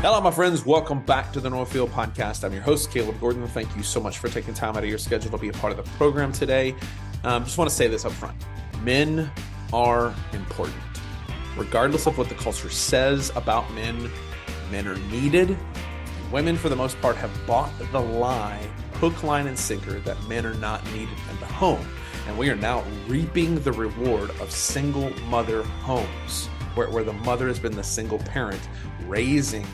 Hello, my friends. Welcome back to the Northfield Podcast. I'm your host, Caleb Gordon. Thank you so much for taking time out of your schedule to be a part of the program today. Um, just want to say this up front men are important. Regardless of what the culture says about men, men are needed. Women, for the most part, have bought the lie, hook, line, and sinker, that men are not needed in the home. And we are now reaping the reward of single mother homes, where, where the mother has been the single parent raising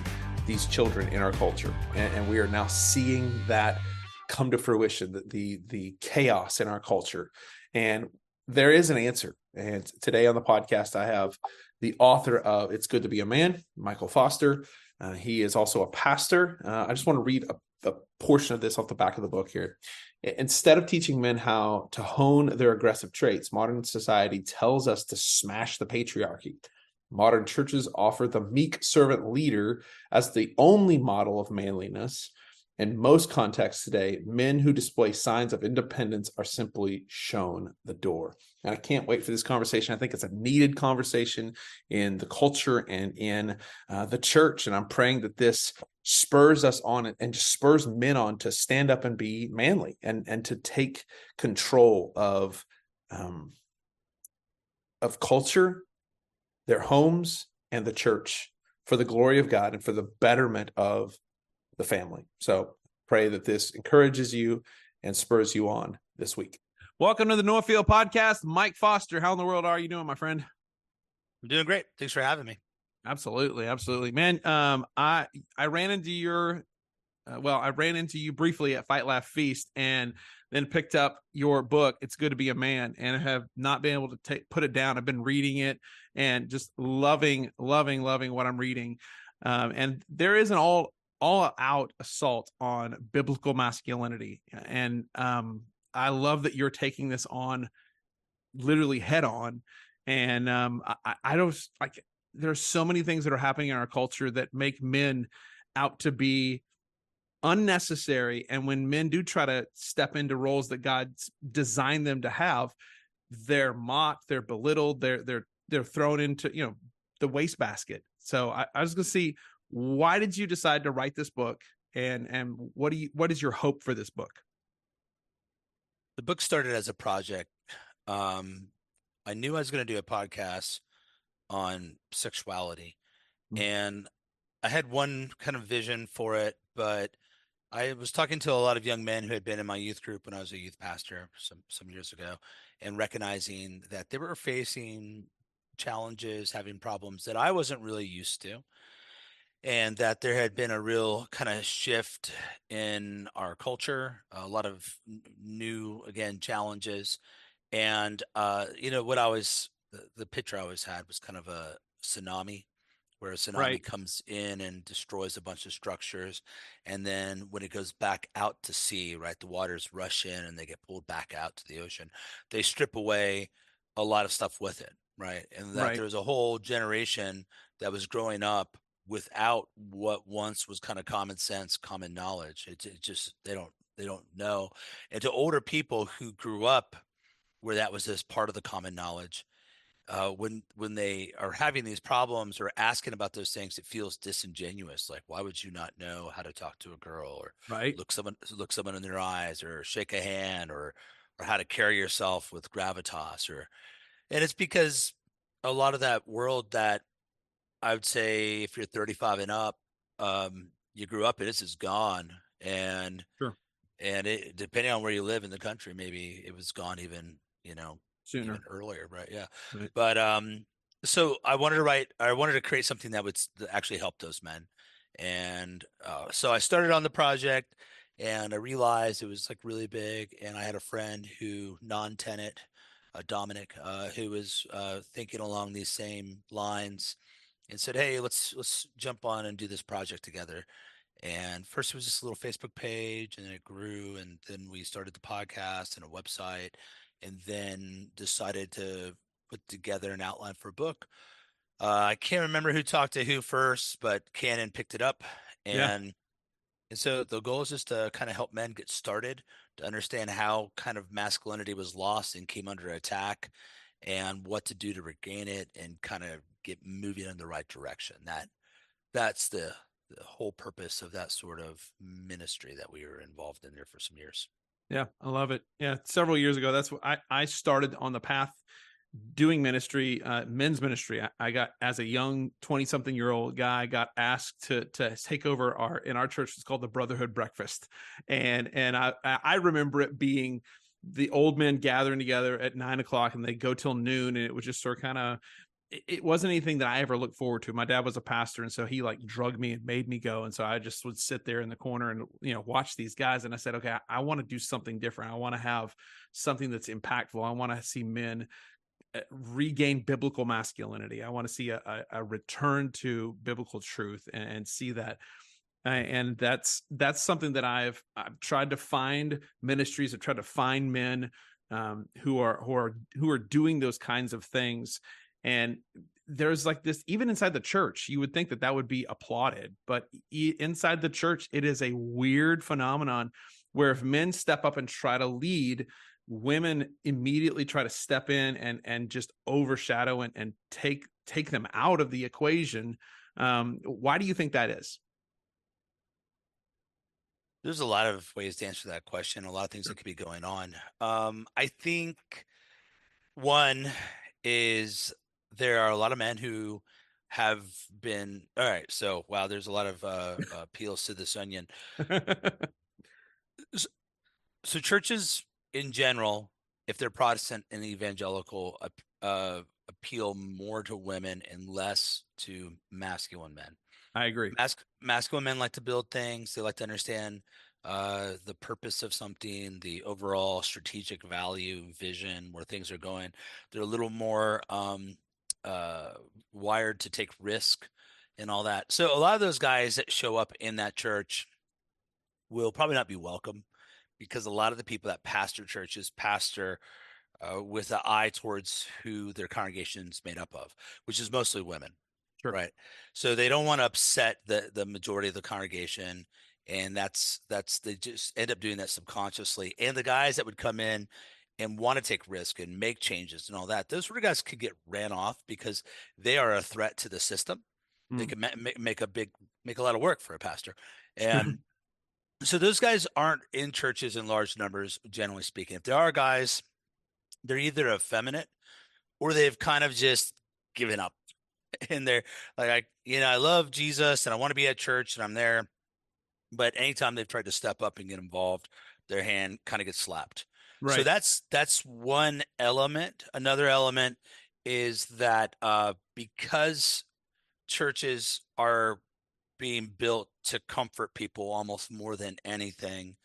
these children in our culture. And, and we are now seeing that come to fruition, the, the, the chaos in our culture. And there is an answer. And today on the podcast, I have the author of It's Good to Be a Man, Michael Foster. Uh, he is also a pastor. Uh, I just want to read a, a portion of this off the back of the book here. Instead of teaching men how to hone their aggressive traits, modern society tells us to smash the patriarchy. Modern churches offer the meek servant leader as the only model of manliness. In most contexts today, men who display signs of independence are simply shown the door. And I can't wait for this conversation. I think it's a needed conversation in the culture and in uh, the church. And I'm praying that this spurs us on and just spurs men on to stand up and be manly and, and to take control of, um, of culture their homes and the church for the glory of God and for the betterment of the family. So pray that this encourages you and spurs you on this week. Welcome to the Northfield podcast. Mike Foster, how in the world are you doing, my friend? I'm doing great. Thanks for having me. Absolutely, absolutely. Man, um I I ran into your uh, well, I ran into you briefly at Fight Laugh Feast and then picked up your book it's good to be a man and have not been able to take put it down. I've been reading it and just loving loving loving what i'm reading. Um, and there is an all all out assault on biblical masculinity. And um, i love that you're taking this on literally head on. And um, I, I don't like there's so many things that are happening in our culture that make men out to be unnecessary and when men do try to step into roles that god's designed them to have they're mocked they're belittled they're they're they're thrown into you know the wastebasket. So I, I was gonna see why did you decide to write this book? And and what do you what is your hope for this book? The book started as a project. Um i knew i was going to do a podcast on sexuality mm-hmm. and i had one kind of vision for it but I was talking to a lot of young men who had been in my youth group when I was a youth pastor some some years ago, and recognizing that they were facing challenges, having problems that I wasn't really used to, and that there had been a real kind of shift in our culture, a lot of new again challenges, and uh, you know what I was the, the picture I always had was kind of a tsunami where a tsunami right. comes in and destroys a bunch of structures and then when it goes back out to sea right the waters rush in and they get pulled back out to the ocean they strip away a lot of stuff with it right and that right. there's a whole generation that was growing up without what once was kind of common sense common knowledge it, it just they don't they don't know and to older people who grew up where that was just part of the common knowledge uh, when when they are having these problems or asking about those things, it feels disingenuous. Like, why would you not know how to talk to a girl, or right. look someone look someone in their eyes, or shake a hand, or or how to carry yourself with gravitas, or and it's because a lot of that world that I would say, if you're 35 and up, um, you grew up in, this is gone, and sure. and it, depending on where you live in the country, maybe it was gone even you know sooner and earlier, right? Yeah. Right. But um, so I wanted to write, I wanted to create something that would actually help those men, and uh, so I started on the project, and I realized it was like really big, and I had a friend who Bnonn Tennant, uh, Dominic, uh, who was uh, thinking along these same lines, and said, "Hey, let's let's jump on and do this project together." And first it was just a little Facebook page, and then it grew, and then we started the podcast and a website and then decided to put together an outline for a book. Uh, I can't remember who talked to who first, but Canon picked it up, and yeah. and so the goal is just to kind of help men get started to understand how kind of masculinity was lost and came under attack, and what to do to regain it and kind of get moving in the right direction. That that's the the whole purpose of that sort of ministry that we were involved in there for some years. Yeah, I love it. Yeah, several years ago, that's what I I started on the path doing ministry, uh, men's ministry. I, I, got as a young twenty something year old guy, got asked to to take over our in our church. It's called the Brotherhood Breakfast, and and I I remember it being the old men gathering together at nine o'clock and they go till noon and it was just sort of kind of it wasn't anything that I ever looked forward to. My dad was a pastor, and so he like drugged me and made me go. And so I just would sit there in the corner and you know watch these guys. And I said, okay, I, I want to do something different. I want to have something that's impactful. I want to see men uh, regain biblical masculinity. I want to see a, a, a return to biblical truth and, and see that. And that's that's something that I've I've tried to find ministries. I've tried to find men um, who are who are who are doing those kinds of things and there's like this even inside the church you would think that that would be applauded but inside the church it is a weird phenomenon where if men step up and try to lead women immediately try to step in and and just overshadow and, and take take them out of the equation. Um, why do you think that is? There's a lot of ways to answer that question a lot of things that could be going on. Um, i think one is there are a lot of men who have been all right. So wow, there's a lot of uh, uh peels to this onion. so, so, churches in general, if they're Protestant and evangelical, uh, appeal more to women and less to masculine men. I agree. Mas- masculine men like to build things. They like to understand uh, the purpose of something, the overall strategic value, vision, where things are going. They're a little more um, uh, wired to take risk and all that. So a lot of those guys that show up in that church will probably not be welcome because a lot of the people that pastor churches pastor uh, with an eye towards who their congregation's made up of, which is mostly women. Sure. Right. So they don't want to upset the the majority of the congregation. And that's that's they just end up doing that subconsciously. And the guys that would come in and want to take risk and make changes and all that, those sort of guys could get ran off because they are a threat to the system. Mm. They can ma- make a big, make a lot of work for a pastor. And so those guys aren't in churches in large numbers, generally speaking. If there are guys, they're either effeminate or they've kind of just given up. And they're like, I, you know, I love Jesus and I want to be at church and I'm there. But anytime they've tried to step up and get involved, their hand kind of gets slapped. Right. So that's that's one element. Another element is that uh, because churches are being built to comfort people almost more than anything,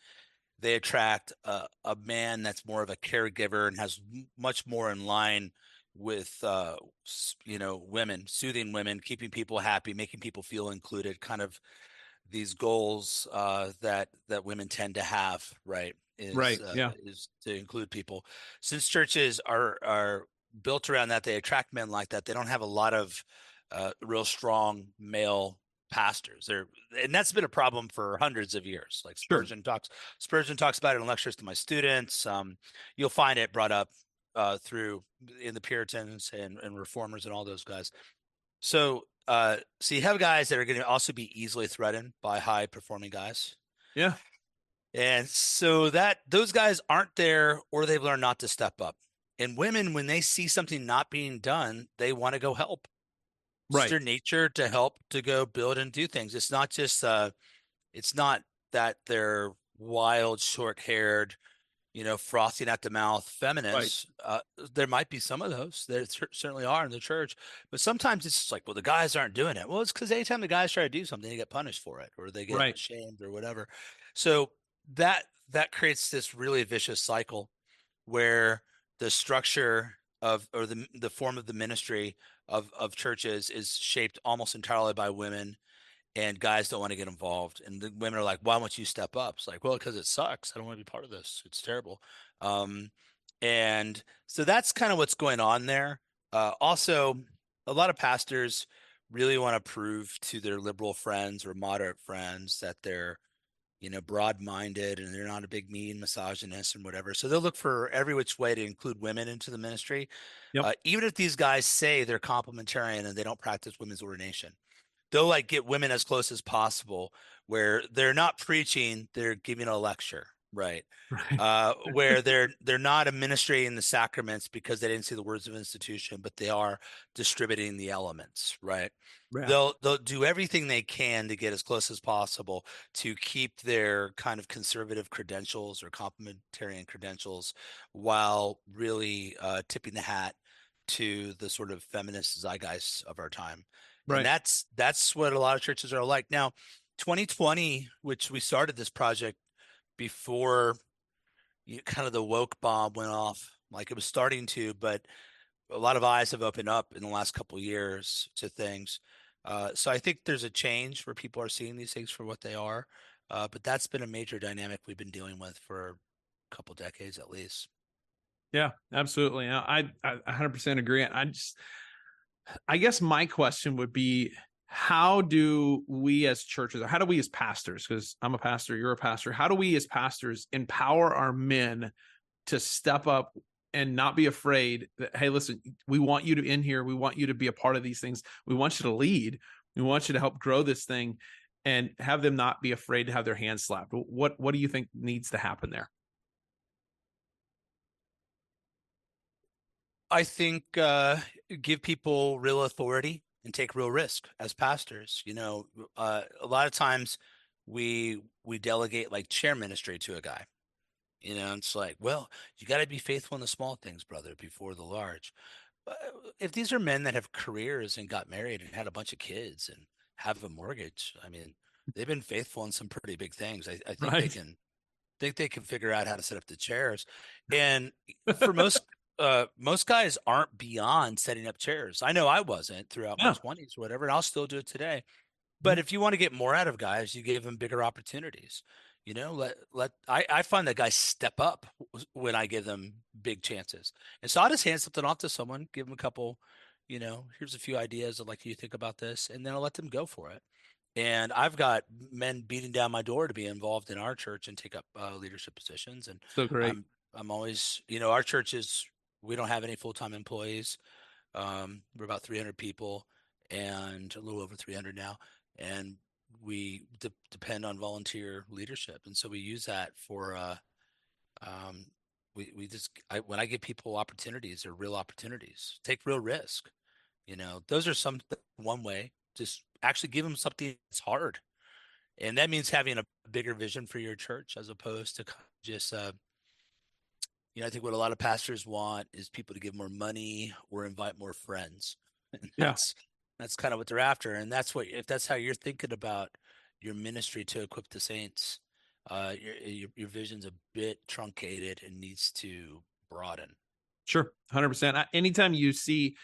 they attract a, a man that's more of a caregiver and has much more in line with uh, you know women, soothing women, keeping people happy, making people feel included, kind of these goals uh, that that women tend to have, right? Is, right uh, yeah. is to include people. Since churches are are built around that they attract men like that they don't have a lot of uh, real strong male pastors. There and that's been a problem for hundreds of years. Like spurgeon sure. talks spurgeon talks about it in lectures to my students um, you'll find it brought up uh, through in the puritans and, and reformers and all those guys. So uh, so you have guys that are going to also be easily threatened by high performing guys. Yeah and so that those guys aren't there or they've learned not to step up. And women, when they see something not being done, they want to go help. Right. It's their nature to help to go build and do things. It's not just uh it's not that they're wild, short haired, you know, frosting at the mouth feminists. Right. Uh, there might be some of those. There certainly are in the church, but sometimes it's just like, well, the guys aren't doing it. Well, it's because anytime the guys try to do something, they get punished for it, or they get right. ashamed, or whatever. So that that creates this really vicious cycle where the structure of or the the form of the ministry of of churches is shaped almost entirely by women and guys don't want to get involved. And the women are like why won't you step up? It's like well because it sucks. I don't want to be part of this. It's terrible. Um, and so that's kind of what's going on there. Uh, also a lot of pastors really want to prove to their liberal friends or moderate friends that they're you know, broad minded and they're not a big mean misogynist and whatever. So they'll look for every which way to include women into the ministry. Yep. Uh, even if these guys say they're complementarian and they don't practice women's ordination. they'll like get women as close as possible where they're not preaching, they're giving a lecture, right? Right. Uh, where they're they're not administrating the sacraments because they didn't see the words of institution, but they are distributing the elements, right? Yeah. They'll they'll do everything they can to get as close as possible to keep their kind of conservative credentials or complementarian credentials while really uh, tipping the hat to the sort of feminist zeitgeist of our time. Right. And that's that's what a lot of churches are like. Now, 2020, which we started this project before you, kind of the woke bomb went off, like it was starting to, but a lot of eyes have opened up in the last couple years to things. Uh, so I think there's a change where people are seeing these things for what they are. Uh, but that's been a major dynamic we've been dealing with for a couple decades at least. Yeah, absolutely. I, I 100% agree. I just, I guess my question would be, how do we as churches, or how do we as pastors, because I'm a pastor, you're a pastor, how do we as pastors empower our men to step up and not be afraid that, hey, listen, we want you to in here, we want you to be a part of these things, we want you to lead, we want you to help grow this thing, and have them not be afraid to have their hands slapped. What what do you think needs to happen there? I think uh, give people real authority and take real risk as pastors. You know, uh, a lot of times we we delegate like chair ministry to a guy. You know, it's like, well, you got to be faithful in the small things, brother, before the large. If these are men that have careers and got married and had a bunch of kids and have a mortgage, I mean, they've been faithful in some pretty big things. I, I think right. they can think they can figure out how to set up the chairs. And for most uh, most guys aren't beyond setting up chairs. I know I wasn't throughout yeah. my twenties, whatever, and I'll still do it today. But mm-hmm. if you want to get more out of guys, you give them bigger opportunities. You know, let let I, I find that guys step up when I give them big chances. And so I just hand something off to someone, give them a couple, you know, here's a few ideas. I'd like you to think about this, and then I'll let them go for it. And I've got men beating down my door to be involved in our church and take up uh, leadership positions. And so great. I'm, I'm always, you know, our church is we don't have any full-time employees. Um, we're about 300 people and a little over 300 now. And we de- depend on volunteer leadership. And so we use that for, uh, um, we, we just, I, when I give people opportunities, they're real opportunities, take real risk. You know, those are some, one way, just actually give them something that's hard. And that means having a bigger vision for your church as opposed to just, uh, you know, I think what a lot of pastors want is people to give more money or invite more friends. And yeah. that's that's kind of what they're after. And that's what if that's how you're thinking about your ministry to equip the saints, uh, your, your, your vision's a bit truncated and needs to broaden. Sure, hundred percent. Anytime you see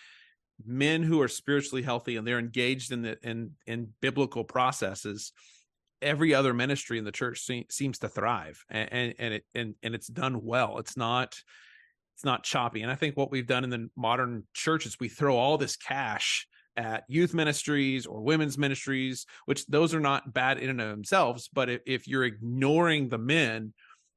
men who are spiritually healthy and they're engaged in the in in biblical processes, every other ministry in the church se- seems to thrive and, and, and it and, and it's done well. It's not it's not choppy. And i think what we've done in the modern church is we throw all this cash at youth ministries or women's ministries which those are not bad in and of themselves but if, if you're ignoring the men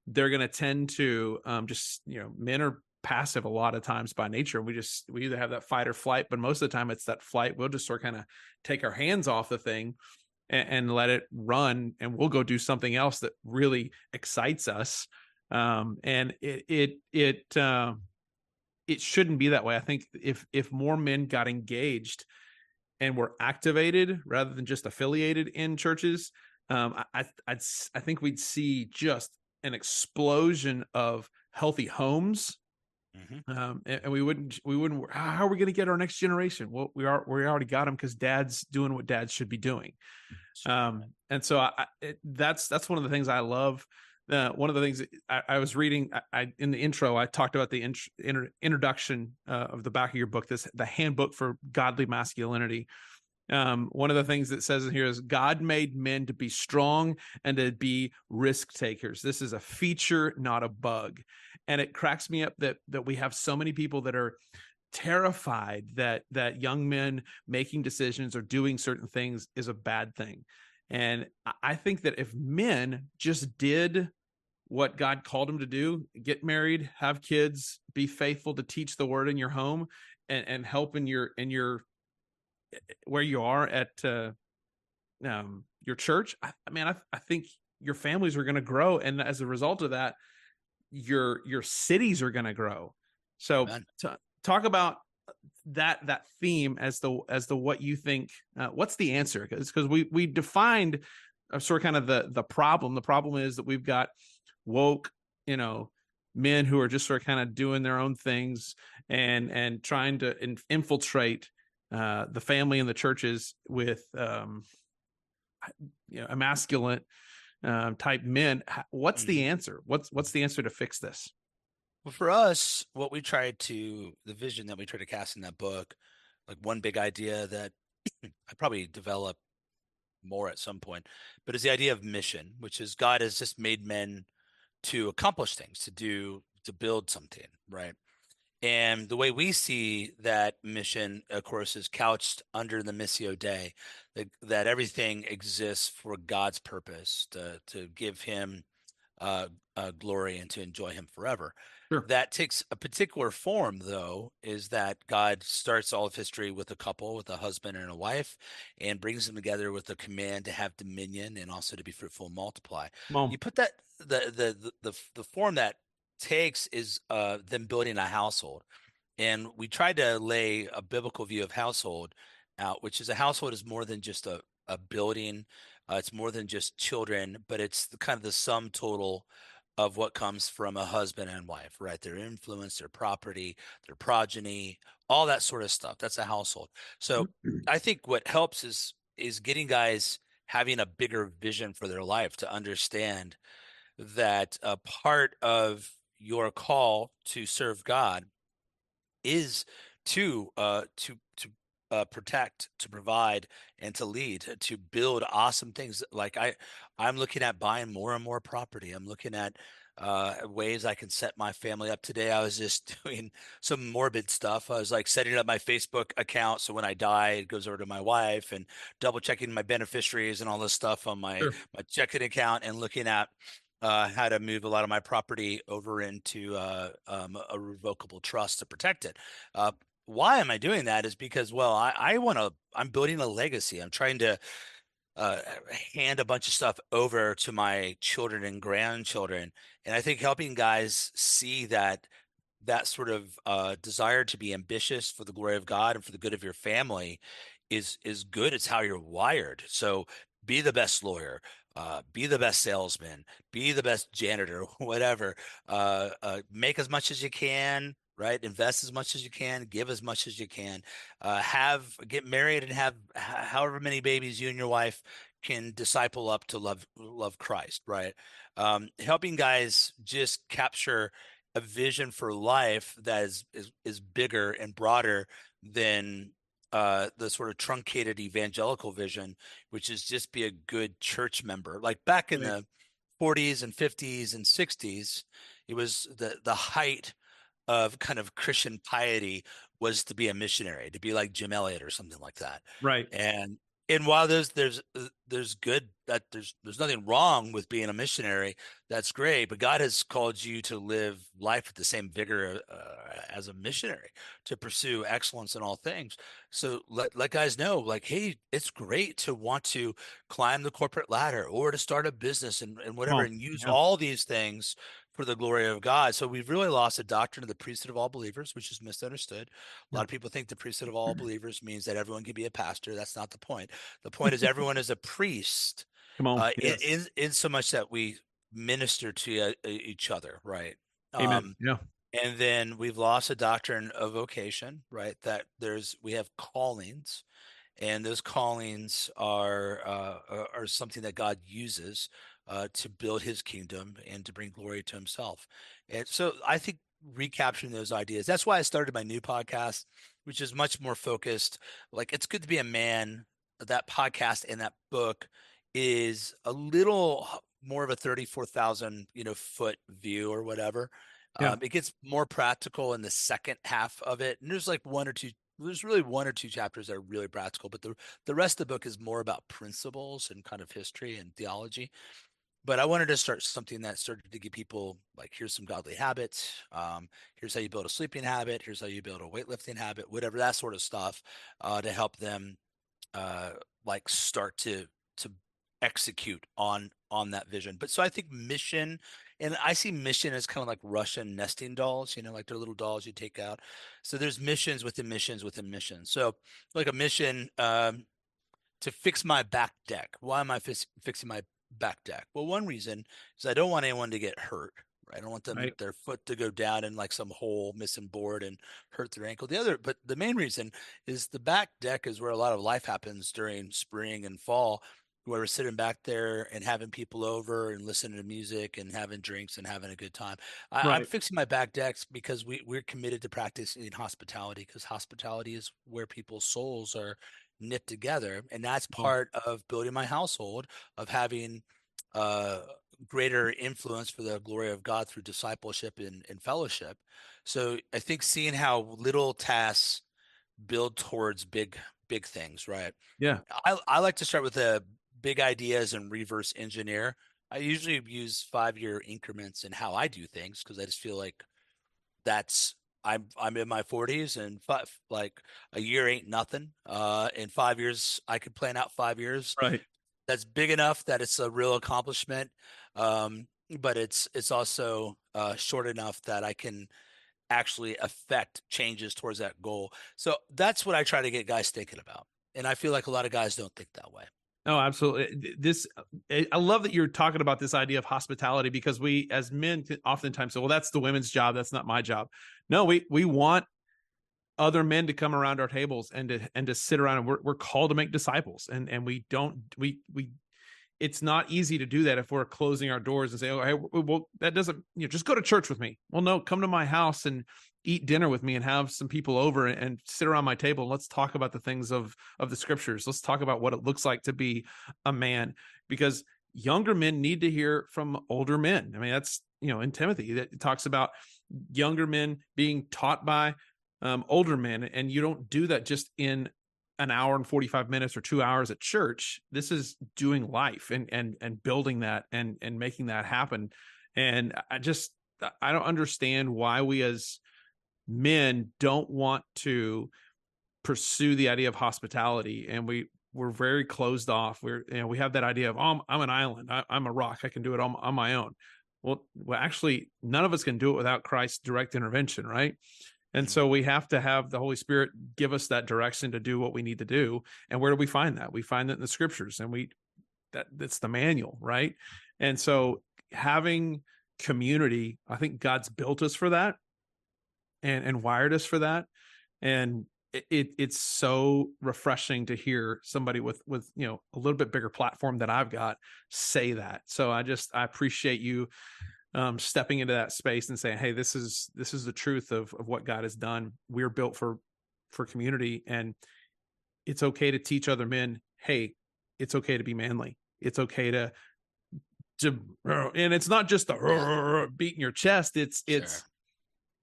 they're going to tend to um, just you know men are passive a lot of times by nature. We just we either have that fight or flight but most of the time it's that flight. We'll just sort of kind of take our hands off the thing and, and, let it run and we'll go do something else that really excites us um, and it it it uh, it shouldn't be that way. I think if if more men got engaged and were activated rather than just affiliated in churches um, I, I'd, I think we'd see just an explosion of healthy homes Mm-hmm. Um, and, and, we wouldn't, we wouldn't. How are we going to get our next generation? Well, we are, we already got them because Dad's doing what Dads should be doing. Um, and so I, it, that's that's one of the things I love. Uh, one of the things I, I, was reading I, I, in the intro, I talked about the int- inter- introduction uh, of the back of your book, this the handbook for godly masculinity. Um, one of the things that says in here is God made men to be strong and to be risk takers. This is a feature, not a bug and it cracks me up that that we have so many people that are terrified that that young men making decisions or doing certain things is a bad thing. And i think that if men just did what god called them to do get married have kids be faithful to teach the word in your home and and help in your in your where you are at uh, um, your church, I, I mean, I, I think your families are going to grow, and as a result of that, your your cities are going to grow. So, to, talk about that that theme as the as the what you think. Uh, what's the answer? Because because we we defined uh, sort of kind of the the problem. The problem is that we've got woke, you know, men who are just sort of kind of doing their own things and and trying to in, infiltrate uh, the family and the churches with um, you know emasculate uh, type men. What's the mm-hmm. answer? What's what's the answer to fix this? Well, for us, what we tried to the vision that we tried to cast in that book, like one big idea that I probably develop more at some point, but is the idea of mission, which is God has just made men to accomplish things, to do, to build something, right? And the way we see that mission, of course, is couched under the Missio Dei, that, that everything exists for God's purpose, to, to give Him uh, uh, glory and to enjoy Him forever. Sure. That takes a particular form, though, is that God starts all of history with a couple, with a husband and a wife, and brings them together with a command to have dominion and also to be fruitful and multiply. Mom. You put that the, the the the the form that takes is uh, them building a household. And we tried to lay a biblical view of household out, which is a household is more than just a, a building. Uh, it's more than just children, but it's the kind of the sum total of what comes from a husband and wife, right? Their influence, their property, their progeny, all that sort of stuff. That's a household. So. I think what helps is is getting guys having a bigger vision for their life to understand that a part of your call to serve God is to uh, to to uh, protect, to provide, and to lead, to build awesome things. Like I, I'm looking at buying more and more property. I'm looking at uh, ways I can set my family up. Today, I was just doing some morbid stuff. I was like setting up my Facebook account so when I die, it goes over to my wife, and double checking my beneficiaries and all this stuff on my sure. my checking account, and looking at uh, how to move a lot of my property over into uh, um, a revocable trust to protect it. Uh, why am I doing that? Is because well, I, I want to. I'm building a legacy. I'm trying to uh, hand a bunch of stuff over to my children and grandchildren, and I think helping guys see that that sort of uh, desire to be ambitious for the glory of God and for the good of your family is is good. It's how you're wired. So be the best lawyer uh, be the best salesman, be the best janitor, whatever. Uh, uh, make as much as you can, right? Invest as much as you can, give as much as you can. Uh, have get married and have however many babies you and your wife can disciple up to love love Christ, right? Um, helping guys just capture a vision for life that is is, is bigger and broader than uh, the sort of truncated evangelical vision, which is just be a good church member. Like back in the 40s and 50s and 60s, it was the the height of kind of Christian piety was to be a missionary, to be like Jim Elliot or something like that. Right. And and while there's there's uh, there's good that there's there's nothing wrong with being a missionary that's great but god has called you to live life with the same vigor uh, as a missionary to pursue excellence in all things so let, let guys know like hey it's great to want to climb the corporate ladder or to start a business and, and whatever oh, and use yeah. all these things for the glory of God. So we've really lost the doctrine of the priesthood of all believers, which is misunderstood. A lot of people think the priesthood of all mm-hmm. believers means that everyone can be a pastor. That's not the point. The point is everyone is a priest. Come on, uh, yes. in, in, in so much that we minister to uh, each other, right? Amen. Um, yeah. And then we've lost a doctrine of vocation, right? That there's we have callings, and those callings are uh, are something that God uses uh, to build his kingdom and to bring glory to himself. And so I think recapturing those ideas, that's why I started my new podcast, which is much more focused. Like it's good to be a man. That podcast and that book is a little more of a 34,000, you know, foot view or whatever. Yeah. Um, it gets more practical in the second half of it. And there's like one or two there's really one or two chapters that are really practical, but the the rest of the book is more about principles and kind of history and theology but I wanted to start something that started to give people like here's some godly habits. Um, here's how you build a sleeping habit. Here's how you build a weightlifting habit. Whatever that sort of stuff uh, to help them uh, like start to to execute on on that vision. But so I think mission and I see mission as kind of like Russian nesting dolls, you know, like they're little dolls you take out. So there's missions within missions within missions. So like a mission um, to fix my back deck. Why am I fixing my back deck? Well, one reason is I don't want anyone to get hurt. Right? I don't want them right. their foot to go down in like some hole, missing board, and hurt their ankle. The other, but the main reason is the back deck is where a lot of life happens during spring and fall where we're sitting back there and having people over and listening to music and having drinks and having a good time. I, am fixing my back decks because we, we're committed to practicing hospitality because hospitality is where people's souls are knit together. And that's mm-hmm. part of building my household, of having uh, greater influence for the glory of God through discipleship and, and fellowship. So I think seeing how little tasks build towards big big things right yeah I, I like to start with the big ideas and reverse engineer. I usually use five year increments in how I do things because I just feel like that's I'm I'm in my 40s and five, like a year ain't nothing. Uh, in five years, I could plan out five years. Right. That's big enough that it's a real accomplishment. Um, but it's it's also uh, short enough that I can actually affect changes towards that goal. So that's what I try to get guys thinking about. And I feel like a lot of guys don't think that way. Oh, absolutely. Eh, this eh, I love that you're talking about this idea of hospitality because we as men oftentimes say, "Well, that's the women's job. That's not my job." No, we we want other men to come around our tables and to and to sit around and we're we're called to make disciples and and we don't we we it's not easy to do that if we're closing our doors and say, "Oh, hey, well, that doesn't you know just go to church with me." Well, no, come to my house and eat dinner with me and have some people over and sit around my table and let's talk about the things of of the scriptures. Let's talk about what it looks like to be a man because younger men need to hear from older men. I mean that's you know in timothy that talks about younger men being taught by um, older men. And you don't do that just in an hour and 45 minutes or two hours at church. This is doing life and and and building that and and making that happen. And i just i don't understand why we as men don't want to pursue the idea of hospitality and we we're very closed off. We're you know we have that idea of oh, I'm, I'm an island. I, am a rock. I can do it on, on my own. Well well actually none of us can do it without christ's direct intervention right? And mm-hmm. so we have to have the holy spirit give us that direction to do what we need to do. And where do we find that? We find that in the scriptures and we that that's the manual right? And so having community i think god's built us for that and and wired us for that and it, it's so refreshing to hear somebody with with you know a little bit bigger platform that I've got say that. So I just I appreciate you um, stepping into that space and saying, "Hey, this is this is the truth of of what God has done. We're built for for community, and it's okay to teach other men. Hey, it's okay to be manly. It's okay to to and it's not just the beating your chest. It's it's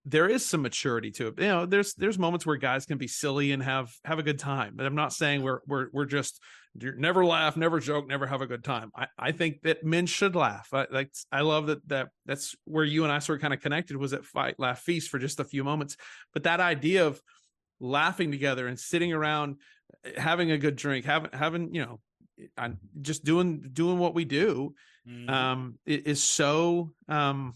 there is some maturity to it. You know, there's there's moments where guys can be silly and have have a good time. But I'm not saying we're we're we're just never laugh, never joke, never have a good time. I, I think that men should laugh. I, like I love that that that's where you and I sort of kind of connected was at Fight Laugh Feast for just a few moments. But that idea of laughing together and sitting around eh, having a good drink, having having, you know, just doing doing what we do mm-hmm. um is so um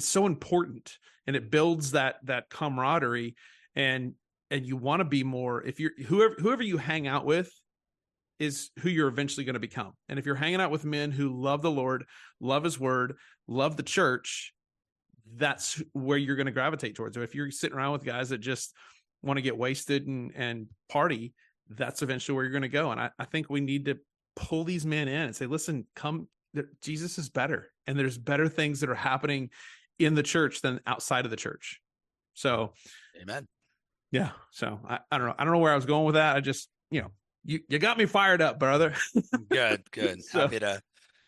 it's so important and it builds that that camaraderie and and you want to be more if you're whoever whoever you hang out with is who you're eventually going to become. And if you're hanging out with men who love the lord love his word love the church that's where you're going to gravitate towards. Or if you're sitting around with guys that just want to get wasted and and party that's eventually where you're going to go. And I, I think we need to pull these men in and say listen come jesus is better and there's better things that are happening in the church than outside of the church. So, amen. Yeah. So I, I don't know. I don't know where I was going with that. I just, you know, you, you got me fired up, brother. good, good. so, Happy to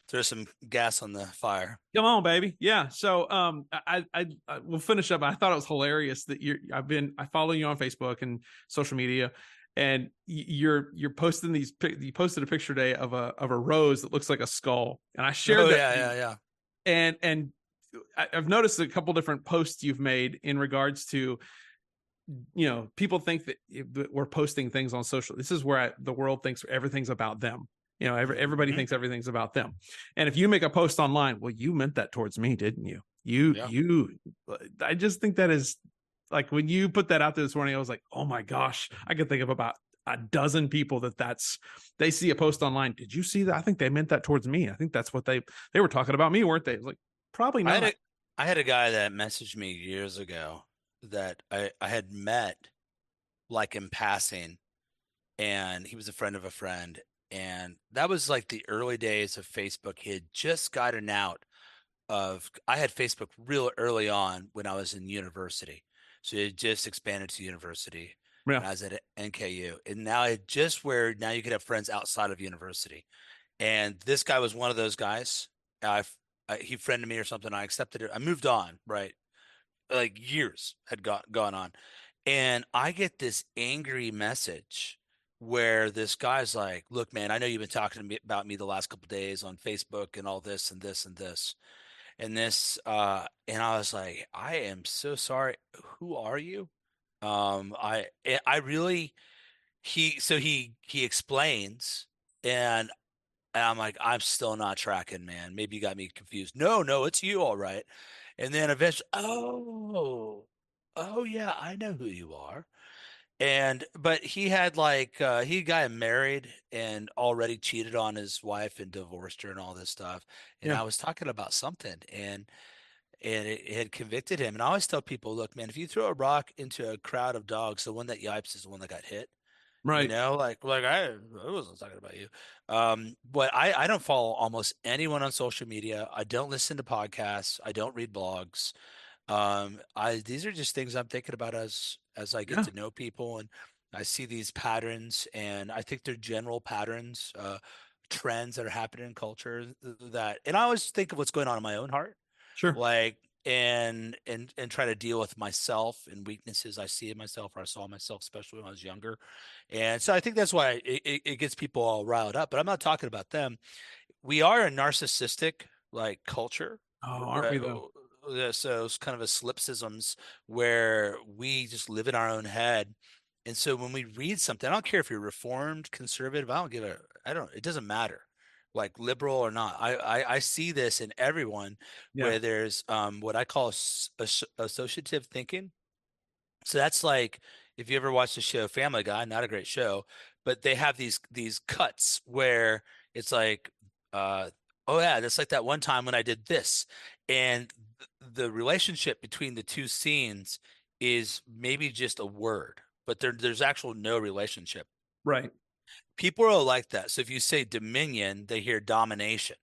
throw some gas on the fire. Come on, baby. Yeah. So um I I, I will finish up. I thought it was hilarious that you're I've been I follow you on Facebook and social media and you're you're posting these you posted a picture today of a of a rose that looks like a skull and i shared oh, that yeah yeah yeah and and I've noticed a couple different posts you've made in regards to you know people think that we're posting things on social this is where I, the world thinks everything's about them You know, every, everybody Mhm. thinks everything's about them. And if you make a post online, well, you meant that towards me, didn't you? You, Yeah. you, I just think that is like when you put that out there this morning, I was like, oh my gosh, I could think of about a dozen people that that's they see a post online. Did you see that? I think they meant that towards me. I think that's what they they were talking about me, weren't they? Like probably I not. had a, I had a guy that messaged me years ago that I, I had met like in passing and he was a friend of a friend and that was like the early days of Facebook. He had just gotten out of I had Facebook real early on when I was in university. So it just expanded to university. Yeah. I was at NKU. And now it just where now you could have friends outside of university. And this guy was one of those guys. I, I he friended me or something. I accepted it. I moved on, right? Like years had got gone on. And I get this angry message where this guy's like, "Look, man, I know you've been talking to me about me the last couple days on Facebook and all this and this and this." And this uh and I was like, "I am so sorry. Who are you?" Um I eh, I really he so he he explains and and I'm like, I'm still not tracking, man. Maybe you got me confused. No, no, it's you, all right. And then eventually, oh, oh yeah, I know who you are. And but he had like uh he got married and already cheated on his wife and divorced her and all this stuff. And Yeah. I was talking about something and and it, it had convicted him. And I always tell people, look, man, if you throw a rock into a crowd of dogs, the one that yipes is the one that got hit. Right. You know, like like I, I wasn't talking about you. Um, but I I don't follow almost anyone on social media. I don't listen to podcasts. I don't read blogs. Um, I these are just things I'm thinking about as as I get Yeah. to know people and I see these patterns and I think they're general patterns, uh, trends that are happening in culture that and I always think of what's going on in my own heart Sure. like and and and try to deal with myself and weaknesses I see in myself or I saw myself, especially when I was younger. And so I think that's why it, it, gets people all riled up. But I'm not talking about them. We are a narcissistic like culture. Oh, aren't we uh, though? uh, So it's kind of a solipsisms where we just live in our own head. And so when we read something, I don't care if you're reformed, conservative, I don't give a, I don't, it doesn't matter like liberal or not. I, I, I see this in everyone Yeah. where there's um, what I call as- as- associative thinking. So that's like if you ever watch the show Family Guy, not a great show, but they have these these cuts where it's like, uh, oh yeah, that's like that one time when I did this, and th- the relationship between the two scenes is maybe just a word, but there there's actual no relationship Right. People are like that. So if you say dominion, they hear domination.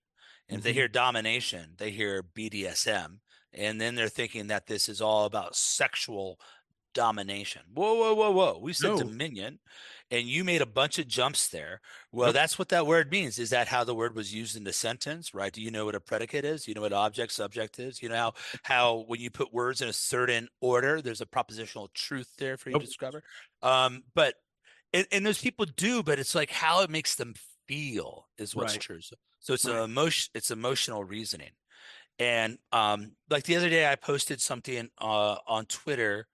And if they Mhm. hear domination, they hear BDSM. And then they're thinking that this is all about sexual domination. Whoa, whoa, whoa, whoa. We said No. dominion and you made a bunch of jumps there. Well, that's what that word means. Is that how the word was used in the sentence, right? Do you know what a predicate is? You know what object subject is? You know how, how when you put words in a certain order, there's a propositional truth there for you Nope. to discover. Um, but and, and those people do, but it's like how it makes them feel is what's Right. true. So, so it's Right. emotion, it's emotional reasoning. And um, like the other day, I posted something uh, on Twitter.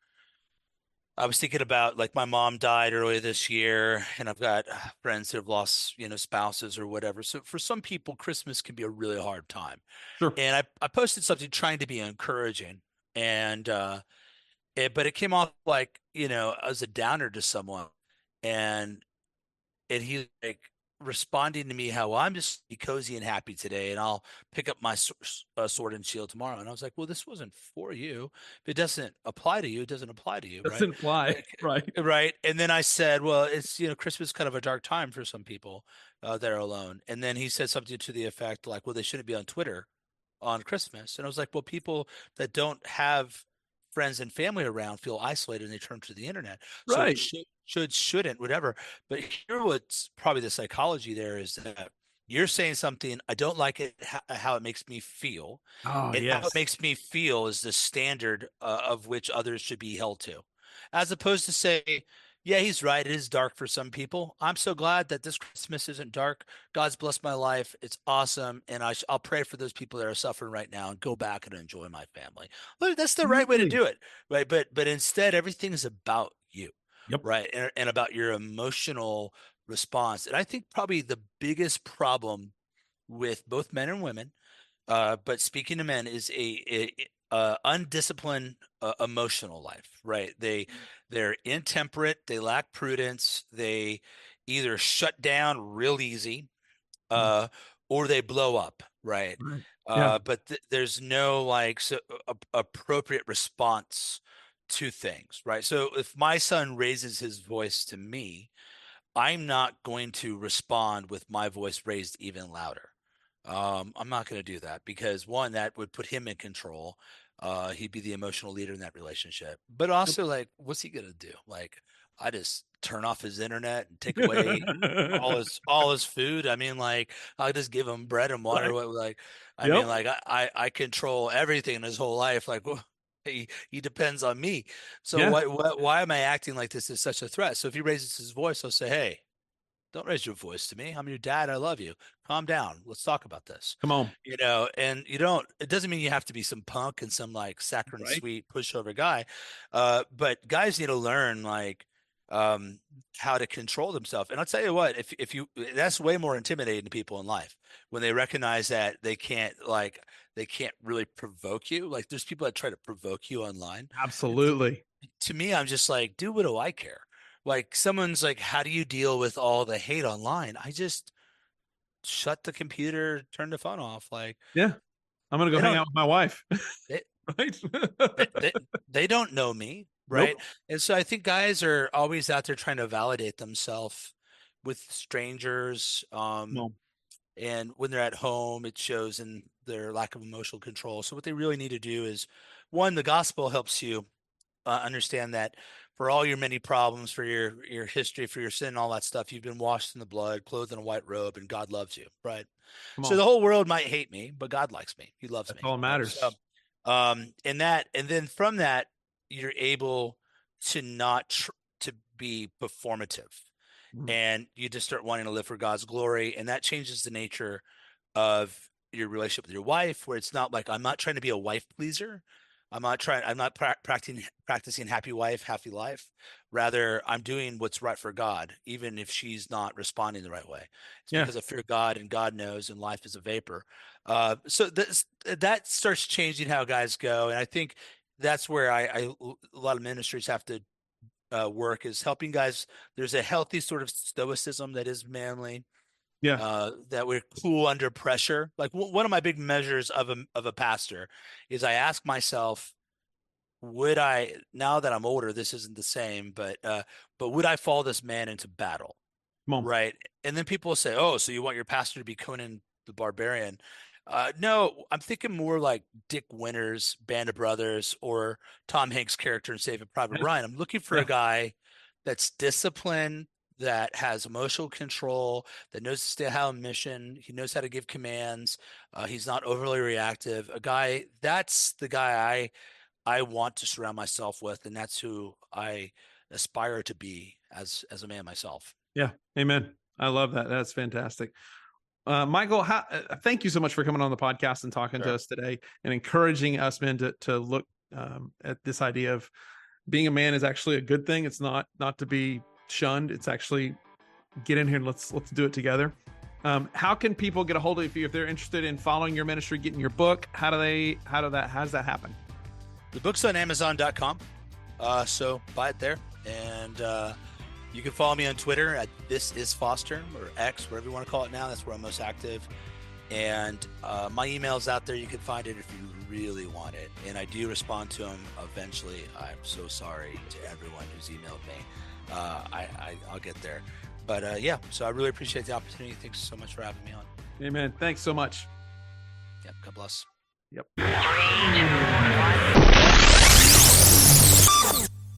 I was thinking about like my mom died earlier this year, and I've got uh, friends who have lost, you know, spouses or whatever. So for some people, Christmas can be a really hard time. Sure. And I, I posted something trying to be encouraging, and uh, it, but it came off like you know as a downer to someone, and and he like responding to me how well, I'm just cozy and happy today, and I'll pick up my uh, sword and shield tomorrow. And I was like, well, this wasn't for you. If it doesn't apply to you, it doesn't apply to you, right? Doesn't fly. Like, Right. Right. And then I said, well, it's, you know, Christmas is kind of a dark time for some people uh, that are alone. And then he said something to the effect like, well, they shouldn't be on Twitter on Christmas. And I was like, well, people that don't have friends and family around feel isolated and they turn to the internet. So Right. should, should, shouldn't, whatever. But here, what's probably the psychology there is that you're saying something, I don't like it, how, how it makes me feel. Oh, and how it makes me feel is the standard uh, of which others should be held to, as opposed to say, yeah, he's right. It is dark for some people. I'm so glad that this Christmas isn't dark. God's blessed my life. It's awesome, and I sh- I'll pray for those people that are suffering right now and go back and enjoy my family. Look, that's the right way to do it, right? But but instead, everything is about you, Yep. right, and, and about your emotional response. And I think probably the biggest problem with both men and women, uh, but speaking to men, is a, a, a undisciplined uh, emotional life. Right? They Mm. they're intemperate. They lack prudence. They either shut down real easy, Mm. uh, or they blow up. Right? Right. Uh, Yeah. but th- there's no like so, a- appropriate response to things, right? So if my son raises his voice to me, I'm not going to respond with my voice raised even louder. Um, I'm not going to do that because one, that would put him in control. Uh, he'd be the emotional leader in that relationship. But also, like, what's he going to do? Like, I just turn off his internet and take away all his all his food. I mean, like, I'll just give him bread and water. Right. What like, I Yep. mean, like, I, I I control everything in his whole life. Like, he he depends on me. So Yeah. why, why why am I acting like this is such a threat? So if he raises his voice, I'll say, hey, don't raise your voice to me. I'm your dad. I love you. Calm down. Let's talk about this. Come on. You know, and you don't. It doesn't mean you have to be some punk and some like saccharine Right. sweet pushover guy. Uh, but guys need to learn like um how to control themselves. And I'll tell you what, if if you that's way more intimidating to people in life when they recognize that they can't like they can't really provoke you. Like there's people that try to provoke you online. Absolutely. To me, I'm just like, dude, what do I care? Like someone's like, how do you deal with all the hate online? I just shut the computer, turn the phone off. Like yeah, I'm gonna go hang out with my wife. They- right. they, they, they don't know me, right? And so I think guys are always out there trying to validate themselves with strangers. Um, No. and when they're at home, it shows in their lack of emotional control. So what they really need to do is, one, the gospel helps you uh, understand that for all your many problems, for your your history, for your sin, all that stuff, you've been washed in the blood, clothed in a white robe, and God loves you, right? So the whole world might hate me, but God likes me. He loves That's me. all matters. So, um, and that, and then from that, you're able to not tr- to be performative, Mhm. and you just start wanting to live for God's glory, and that changes the nature of your relationship with your wife, where it's not like I'm not trying to be a wife pleaser. I'm not trying. I'm not pra- practicing practicing happy wife, happy life. Rather, I'm doing what's right for God, even if she's not responding the right way. It's Yeah. because I fear God, and God knows, and life is a vapor. Uh, so this, that starts changing how guys go, and I think that's where I, I a lot of ministries have to uh, work is helping guys. There's a healthy sort of stoicism that is manly. Yeah. Uh, that we're cool under pressure. Like w- one of my big measures of a of a pastor is I ask myself, would I now that I'm older, this isn't the same, but uh, but would I follow this man into battle? On. Right. And then people say, Oh, so you want your pastor to be Conan the Barbarian? Uh, no, I'm thinking more like Dick Winters, Band of Brothers, or Tom Hanks' character in Saving Private Ryan. I'm looking for Yeah. a guy that's disciplined, that has emotional control, that knows to high on mission. He knows how to give commands. Uh, he's not overly reactive. A guy that's the guy I I want to surround myself with, and that's who I aspire to be as as a man myself. Yeah. Amen. I love that. That's fantastic. Uh, Michael, how, uh, thank you so much for coming on the podcast and talking to us today and encouraging us men to to look um, at this idea of being a man is actually a good thing. It's not not to be shunned. It's actually get in here and let's let's do it together. Um, how can people get a hold of you if they're interested in following your ministry, getting your book? How do they? How do that? How does that happen? The book's on Amazon.com, uh, so buy it there, and uh, you can follow me on Twitter at this is Foster or X, whatever you want to call it now. That's where I'm most active, and uh, my email's out there. You can find it if you really want it, and I do respond to them eventually. I'm so sorry to everyone who's emailed me. Uh, I, I I'll get there, but uh, yeah. So I really appreciate the opportunity. Thanks so much for having me on. Amen. Thanks so much. Yep. God bless. Yep. Three, two, one.